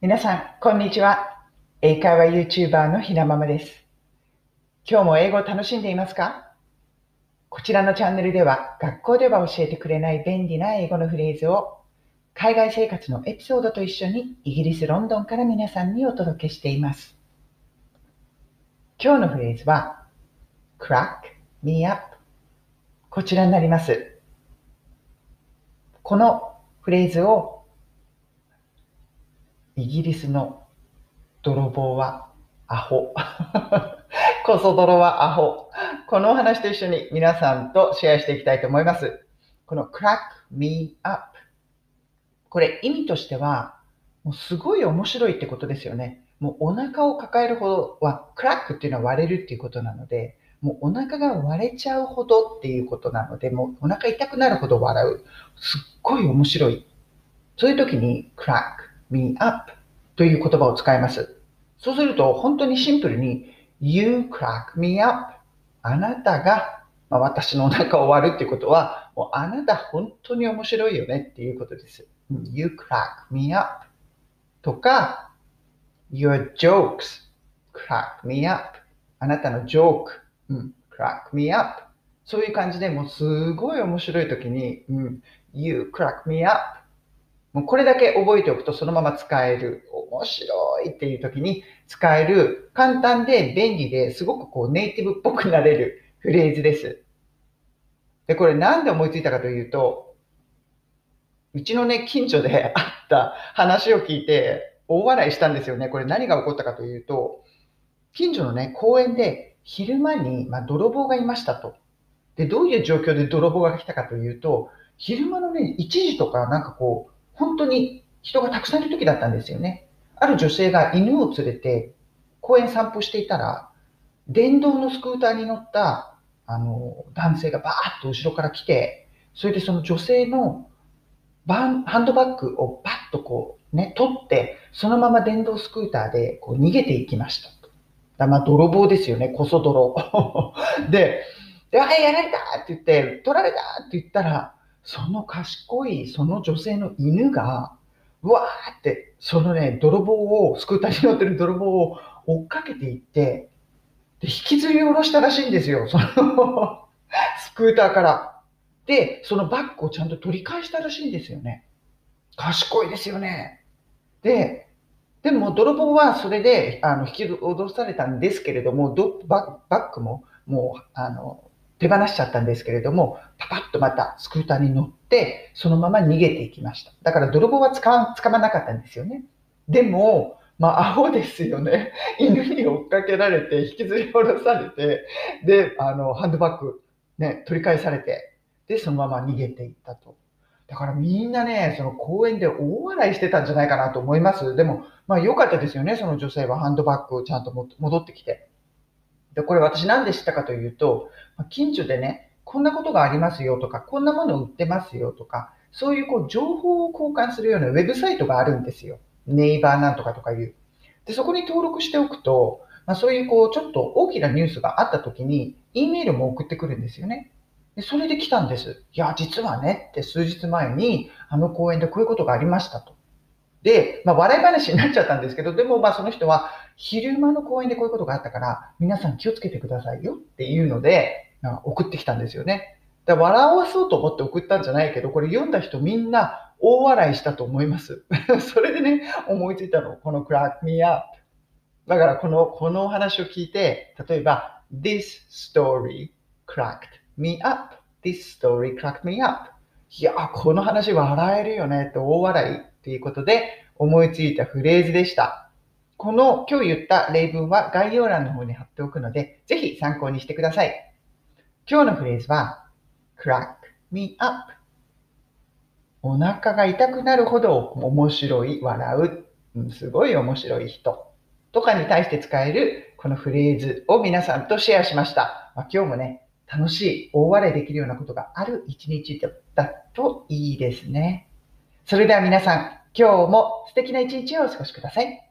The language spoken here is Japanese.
皆さん、こんにちは。英会話 YouTuber のひなままです。今日も英語を楽しんでいますか？こちらのチャンネルでは、学校では教えてくれない便利な英語のフレーズを、海外生活のエピソードと一緒にイギリス・ロンドンから皆さんにお届けしています。今日のフレーズは、crack me up こちらになります。このフレーズをイギリスの泥棒はアホ。こそ泥はアホ。このお話と一緒に皆さんとシェアしていきたいと思います。この crack me up。これ意味としては、もうすごい面白いってことですよね。もうお腹を抱えるほどは、クラックっていうのは割れるっていうことなので、もうお腹が割れちゃうほどっていうことなので、もうお腹痛くなるほど笑う。すっごい面白い。そういう時に crack me up という言葉を使います。そうすると本当にシンプルに you crack me up あなたが、まあ、私のお腹を割るっていうことは、もうあなた本当に面白いよねっていうことです。you crack me up とか your jokes crack me up あなたのジョークうん、crack me up。そういう感じでもうすごい面白い時に、うん、you crack me up。もうこれだけ覚えておくとそのまま使える。面白いっていう時に使える簡単で便利ですごくこうネイティブっぽくなれるフレーズです。で、これなんで思いついたかというと、うちのね、近所であった話を聞いて大笑いしたんですよね。これ何が起こったかというと、近所のね、公園で昼間に、まあ、泥棒がいましたと。で、どういう状況で泥棒が来たかというと、昼間のね、1時とかなんかこう、本当に人がたくさんいる時だったんですよね。ある女性が犬を連れて公園散歩していたら、電動のスクーターに乗ったあの男性がバーッと後ろから来て、それでその女性のバンハンドバッグをバッとこうね、取って、そのまま電動スクーターでこう逃げていきました。だまあ、泥棒ですよね、こそ泥。で、で、あ、やられたって言って、取られたって言ったら、その賢い、その女性の犬が、うわーって、そのね、泥棒を、スクーターに乗ってる泥棒を追っかけていって、で、引きずり下ろしたらしいんですよ、その スクーターから。で、そのバッグをちゃんと取り返したらしいんですよね。賢いですよね。で、でも、泥棒はそれであの引き戻されたんですけれども、バッグももうあの手放しちゃったんですけれども、パパッとまたスクーターに乗って、そのまま逃げていきました。だから泥棒は捕まなかったんですよね。でも、まあ、アホですよね。犬に追っかけられて、引きずり下ろされて、で、あの、ハンドバッグ、ね、取り返されて、で、そのまま逃げていったと。だからみんなね、その公園で大笑いしてたんじゃないかなと思います。でも、まあ良かったですよね、その女性はハンドバッグをちゃんと戻ってきて。で、これ私なんで知ったかというと、近所でね、こんなことがありますよとか、こんなもの売ってますよとか、そういうこう情報を交換するようなウェブサイトがあるんですよ。ネイバーなんとかとかいう。で、そこに登録しておくと、まあ、そういうこうちょっと大きなニュースがあった時に、E メールも送ってくるんですよね。で、それで来たんです。いや、実はねって数日前に、あの公園でこういうことがありましたと。で、まあ、笑い話になっちゃったんですけど、でも、まあ、その人は、昼間の公園でこういうことがあったから、皆さん気をつけてくださいよっていうので、送ってきたんですよね。だ笑わそうと思って送ったんじゃないけど、これ読んだ人みんな大笑いしたと思います。それでね、思いついたの、この crack me up。だからこの、このお話を聞いて、例えば、this story cracked me up. This story cracked me up. いや、この話笑えるよねって大笑いっていうことで思いついたフレーズでした。この今日言った例文は概要欄の方に貼っておくので、ぜひ参考にしてください。今日のフレーズは crack me up お腹が痛くなるほど面白い、笑う、うんすごい面白い人とかに対して使えるこのフレーズを皆さんとシェアしました。まあ、今日もね、楽しい、大笑いできるようなことがある一日だったといいですね。それでは皆さん、今日も素敵な一日をお過ごしください。